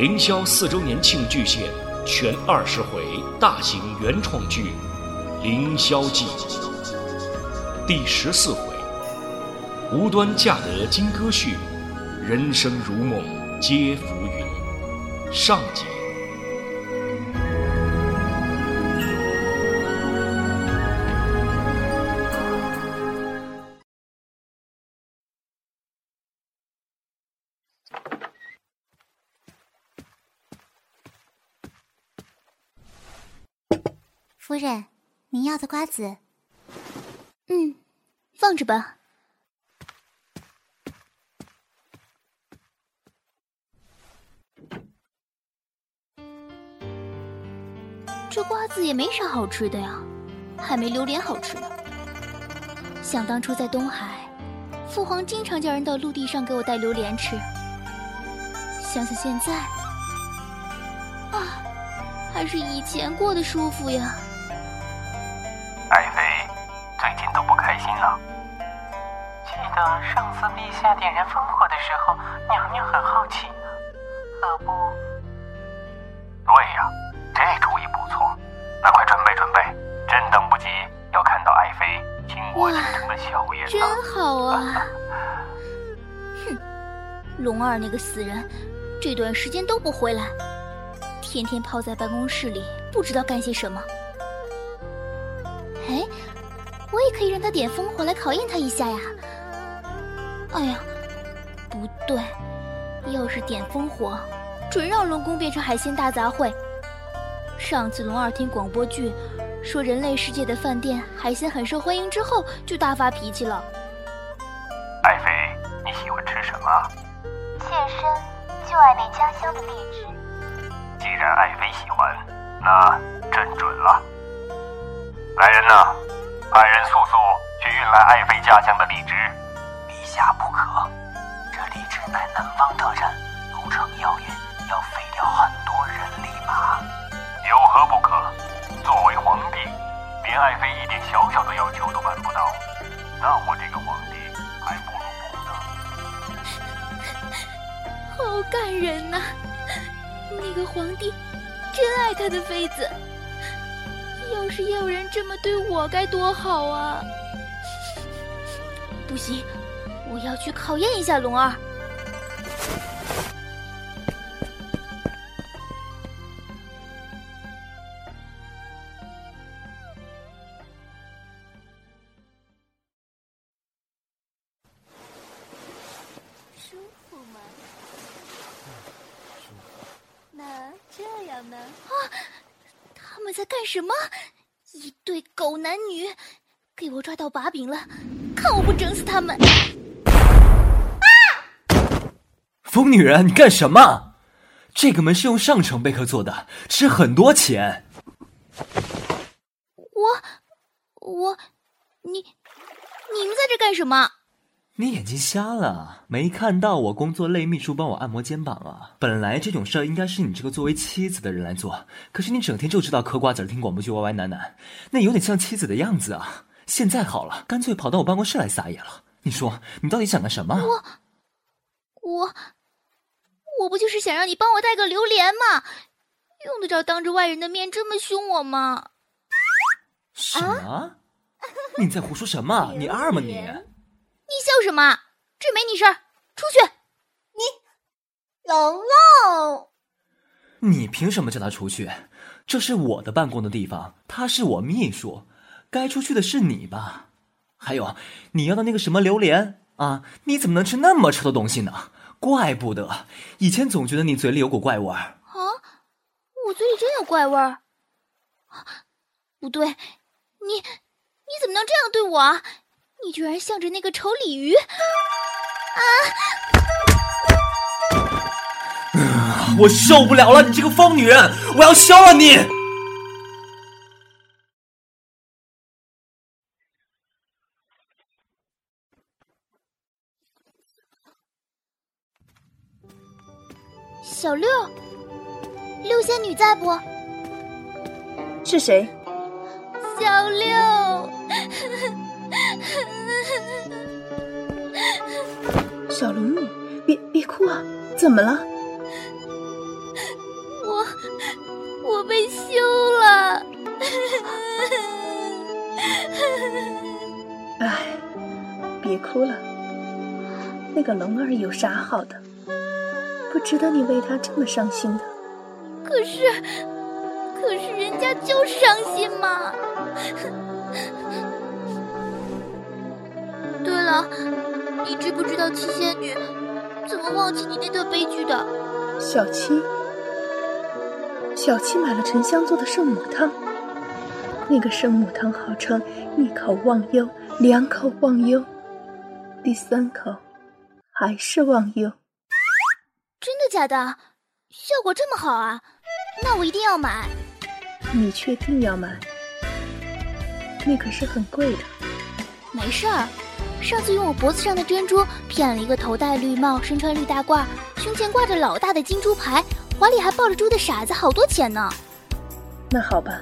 凌霄四周年庆巨献全二十回大型原创剧《凌霄记》第十四回：无端嫁得金戈婿，人生如梦皆浮云。上集。夫人，您要的瓜子。嗯，放着吧。这瓜子也没啥好吃的呀，还没榴莲好吃呢。想当初在东海，父皇经常叫人到陆地上给我带榴莲吃。想想现在，啊，还是以前过得舒服呀。记得上次陛下点燃烽火的时候，娘娘很好奇呢。何不？对呀，这主意不错。那快准备准备，真等不及要看到爱妃倾国倾城的笑颜了。真好啊！哼，龙二那个死人，这段时间都不回来，天天泡在办公室里，不知道干些什么。哎，我也可以让他点烽火来考验他一下呀！哎呀，不对，要是点烽火，准让龙宫变成海鲜大杂烩。上次龙二听广播剧，说人类世界的饭店海鲜很受欢迎之后，就大发脾气了。爱妃，你喜欢吃什么？妾身就爱那家乡的荔枝。既然爱妃喜欢，那朕准了。来人呐，皇帝真爱他的妃子。要是也有人这么对我，该多好啊！不行，我要去考验一下龙儿。啊！他们在干什么？一对狗男女，给我抓到把柄了！看我不整死他们！啊！疯女人，你干什么？这个门是用上乘贝壳做的，值很多钱。我，我，你，你们在这干什么？你眼睛瞎了，没看到我工作累，秘书帮我按摩肩膀啊？本来这种事儿应该是你这个作为妻子的人来做，可是你整天就知道嗑瓜子、听广播剧、歪歪喃喃，那有点像妻子的样子啊！现在好了，干脆跑到我办公室来撒野了。你说你到底想干什么？我，我，我不就是想让你帮我带个榴莲吗？用得着当着外人的面这么凶我吗？什么？你在胡说什么？你二吗你？什么？这没你事儿，出去！你，龙龙，你凭什么叫他出去？这是我的办公的地方，他是我秘书，该出去的是你吧？还有，你要的那个什么榴莲啊？你怎么能吃那么臭的东西呢？怪不得以前总觉得你嘴里有股怪味儿啊！我嘴里真有怪味儿？不对，你你怎么能这样对我？你居然向着那个丑鲤鱼！啊！我受不了了，你这个疯女人！我要削了你！小六，六仙女在不？是谁？小六。小龙女，别别哭啊。怎么了？我我被休了。哎，别哭了。那个龙儿有啥好的？不值得你为他这么伤心的。可是，可是人家就伤心嘛。对了，你知不知道七仙女怎么忘记你那段悲剧的？小七，小七买了沉香做的圣母汤，那个圣母汤号称一口忘忧，两口忘忧，第三口还是忘忧。真的假的？效果这么好啊？那我一定要买。你确定要买？那可是很贵的。没事儿，上次用我脖子上的珍珠骗了一个头戴绿帽、身穿绿大褂、胸前挂着老大的金猪牌、怀里还抱着猪的傻子，好多钱呢。那好吧，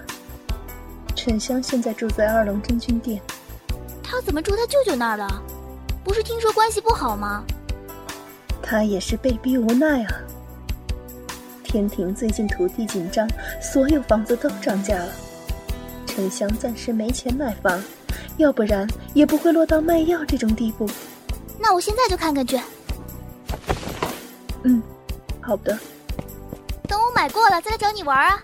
沉香现在住在二龙真君殿。他怎么住他舅舅那儿了？不是听说关系不好吗？他也是被逼无奈啊。天庭最近土地紧张，所有房子都涨价了。沉香暂时没钱买房，要不然也不会落到卖药这种地步。那我现在就看看去。嗯，好的。等我买过了再来找你玩啊。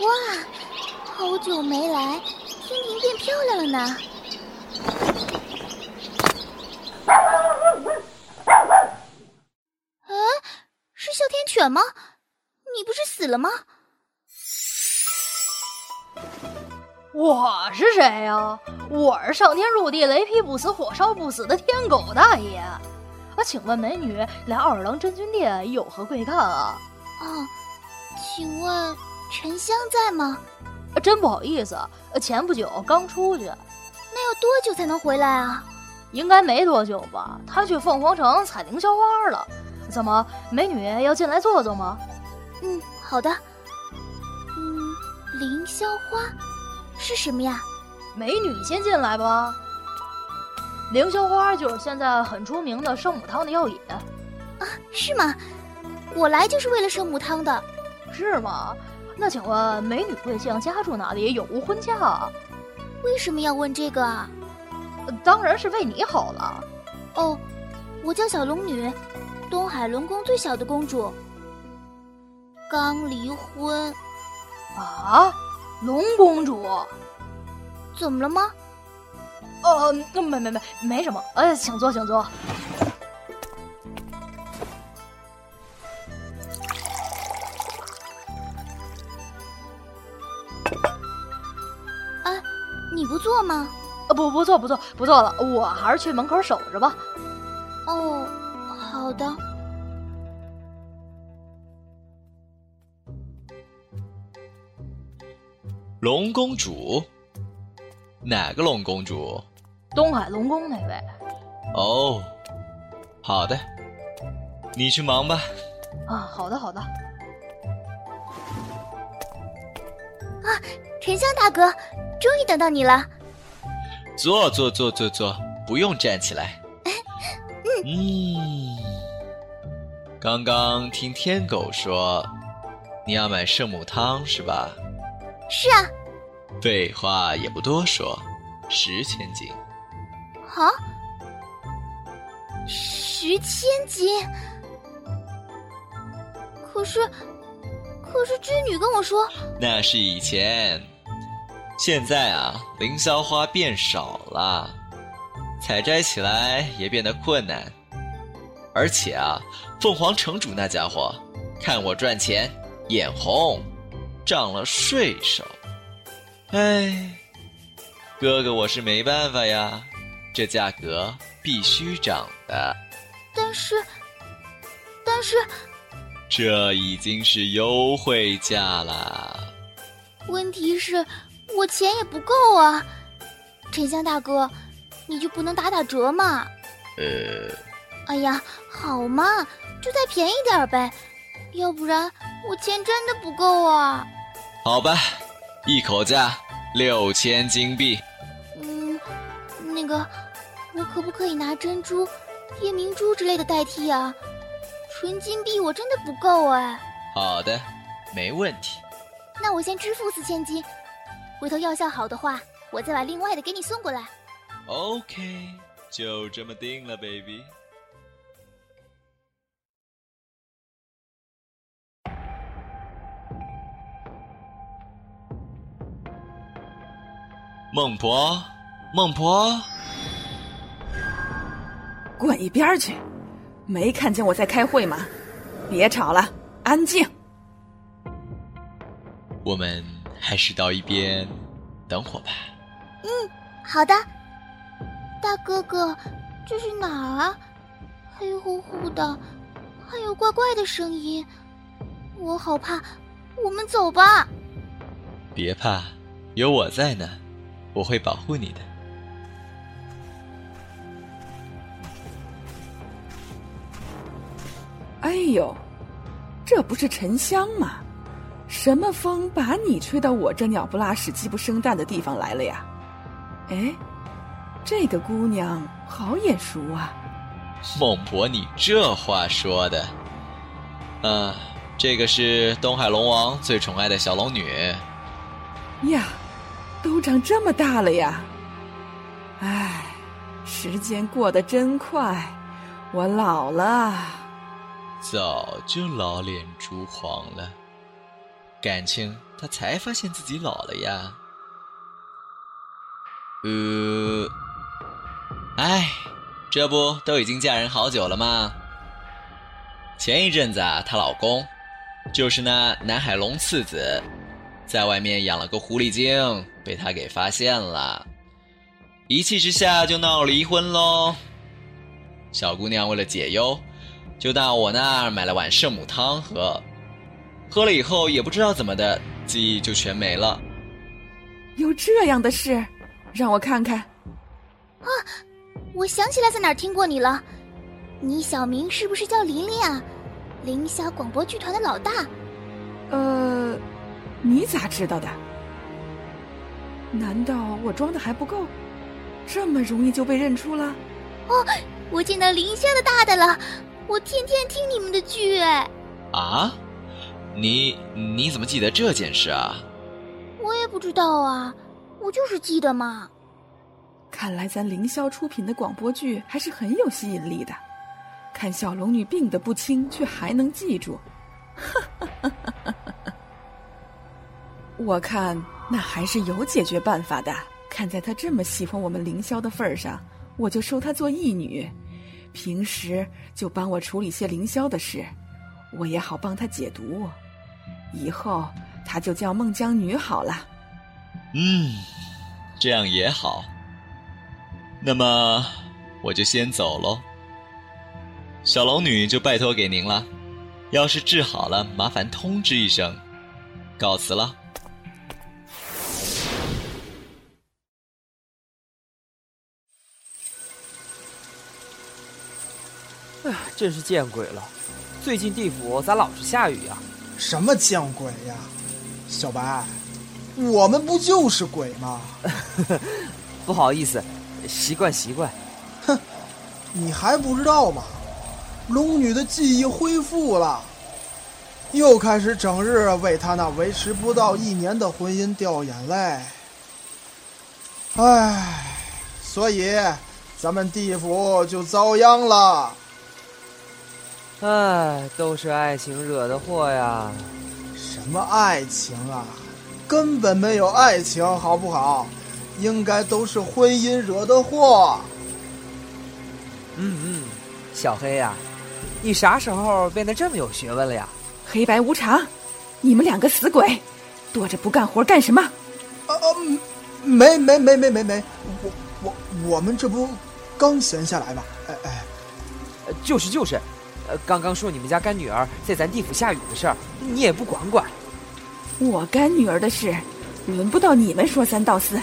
哇，好久没来，天庭变漂亮了呢。哎，是哮天犬吗？你不是死了吗？我是谁呀？我是上天入地、雷劈不死、火烧不死的天狗大爷。啊，请问美女来二郎真君殿有何贵干啊？啊，请问沉香在吗？真不好意思，前不久刚出去。那要多久才能回来啊？应该没多久吧。他去凤凰城采凌霄花了。怎么，美女要进来坐坐吗？嗯，好的。嗯，凌霄花是什么呀？美女先进来吧。凌霄花就是现在很出名的圣母汤的药引。啊，是吗？我来就是为了圣母汤的。是吗？那请问美女贵姓？家住哪里？有无婚嫁？为什么要问这个啊？当然是为你好了。哦，我叫小龙女，东海龙宫最小的公主，刚离婚。啊，龙公主？怎么了吗？呃，没没没，没什么。呃，请坐，请坐。啊，你不坐吗？啊，不，不坐，不坐，不坐了。我还是去门口守着吧。哦，好的。龙公主？哪个龙公主？东海龙宫那位。哦，好的，你去忙吧。啊，好的，好的。啊，沉香大哥，终于等到你了。坐坐坐坐坐，不用站起来。嗯嗯，刚刚听天狗说你要买圣母汤是吧？是啊。废话也不多说，十千金。啊？十千金？可是，可是织女跟我说，那是以前。现在啊，凌霄花变少了，采摘起来也变得困难。而且啊，凤凰城主那家伙看我赚钱眼红，涨了税收。哎，哥哥，我是没办法呀，这价格必须涨的。但是，但是，这已经是优惠价啦。问题是。我钱也不够啊，沉香大哥，你就不能打打折吗？呃，哎呀，好嘛，就再便宜点呗，要不然我钱真的不够啊。好吧，一口价六千金币。嗯，那个，我可不可以拿珍珠、夜明珠之类的代替啊？纯金币我真的不够哎。好的，没问题。那我先支付四千金，回头药效好的话，我再把另外的给你送过来。OK，就这么定了，baby。孟婆，孟婆，滚一边去！没看见我在开会吗？别吵了，安静。我们还是到一边等会吧。嗯，好的。大哥哥，这是哪儿啊？黑乎乎的，还有怪怪的声音，我好怕。我们走吧。别怕，有我在呢。我会保护你的。哎呦，这不是沉香吗？什么风把你吹到我这鸟不拉屎、鸡不生蛋的地方来了呀？哎，这个姑娘好眼熟啊！孟婆，你这话说的……啊，这个是东海龙王最宠爱的小龙女。呀。都长这么大了呀！唉，时间过得真快，我老了。早就老脸珠黄了，感情他才发现自己老了呀。呃，唉，这不都已经嫁人好久了吗？前一阵子啊，她老公就是那南海龙次子。在外面养了个狐狸精，被他给发现了，一气之下就闹离婚喽。小姑娘为了解忧，就到我那儿买了碗圣母汤喝，喝了以后也不知道怎么的，记忆就全没了。有这样的事，让我看看。啊，我想起来在哪儿听过你了，你小名是不是叫琳琳啊？凌霄广播剧团的老大。呃。你咋知道的？难道我装的还不够？这么容易就被认出了？哦，我见到林霄的大大了，我天天听你们的剧哎。啊？你你怎么记得这件事啊？我也不知道啊，我就是记得嘛。看来咱凌霄出品的广播剧还是很有吸引力的。看小龙女病得不轻，却还能记住。哈哈哈哈哈！我看那还是有解决办法的。看在他这么喜欢我们凌霄的份上，我就收他做义女，平时就帮我处理些凌霄的事，我也好帮他解毒。以后他就叫孟姜女好了。嗯，这样也好。那么我就先走喽。小龙女就拜托给您了。要是治好了，麻烦通知一声。告辞了。真是见鬼了！最近地府咋老是下雨呀？什么见鬼呀，小白，我们不就是鬼吗？不好意思，习惯习惯。哼，你还不知道吗？龙女的记忆恢复了，又开始整日为她那维持不到一年的婚姻掉眼泪。唉，所以咱们地府就遭殃了。唉，都是爱情惹的祸呀！什么爱情啊？根本没有爱情，好不好？应该都是婚姻惹的祸。嗯嗯，小黑呀，你啥时候变得这么有学问了呀？黑白无常，你们两个死鬼，躲着不干活干什么？啊啊，没没没没没没，我我我们这不刚闲下来吗？哎哎，就是就是。呃，刚刚说你们家干女儿在咱地府下雨的事儿，你也不管管。我干女儿的事，轮不到你们说三道四。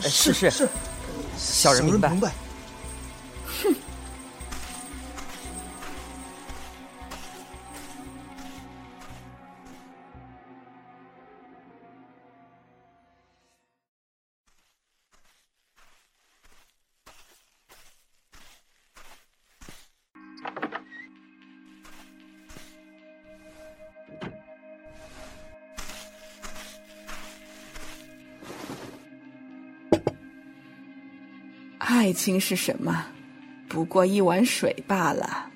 是是是，小人明白。爱情是什么？不过一碗水罢了。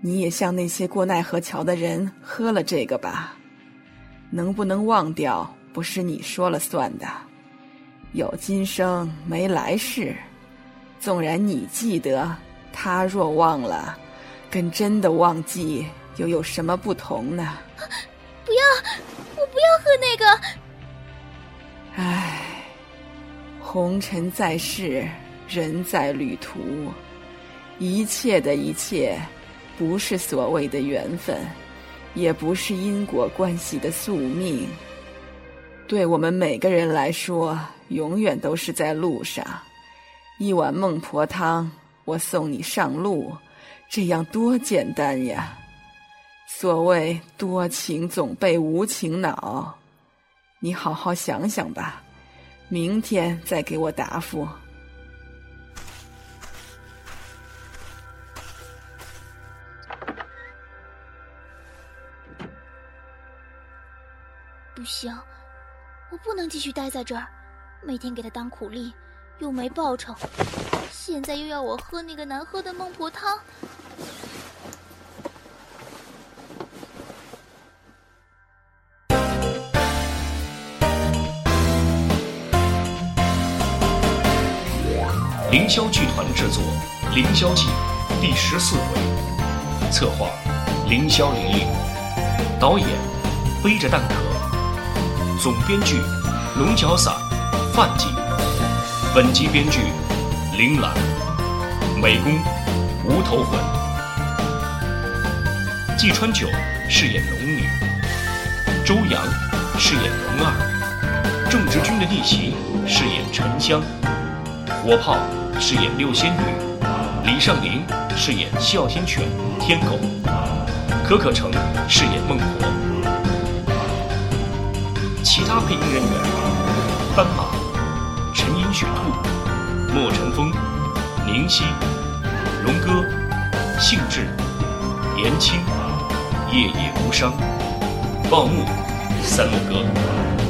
你也像那些过奈何桥的人喝了这个吧？能不能忘掉，不是你说了算的。有今生没来世，纵然你记得，他若忘了，跟真的忘记又有什么不同呢？不要，我不要喝那个。唉，红尘在世，人在旅途，一切的一切。不是所谓的缘分，也不是因果关系的宿命。对我们每个人来说，永远都是在路上。一碗孟婆汤，我送你上路，这样多简单呀！所谓多情总被无情恼，你好好想想吧，明天再给我答复。不行，我不能继续待在这儿，每天给他当苦力，又没报酬，现在又要我喝那个难喝的孟婆汤。凌霄剧团制作《凌霄记》第十四回，策划凌霄玲玲，导演背着蛋壳。总编剧龙角散范进，本集编剧铃兰，美工无头魂，季川九饰演龙女，周阳饰演龙二，郑直君的逆袭饰演沉香，火炮饰演六仙女，李尚林饰演哮天犬天狗，可可成饰演孟婆。搭配音人员：斑马、陈英雪兔、莫尘风、宁熙、龙哥、兴致、言青、夜夜无伤、报幕、三木哥。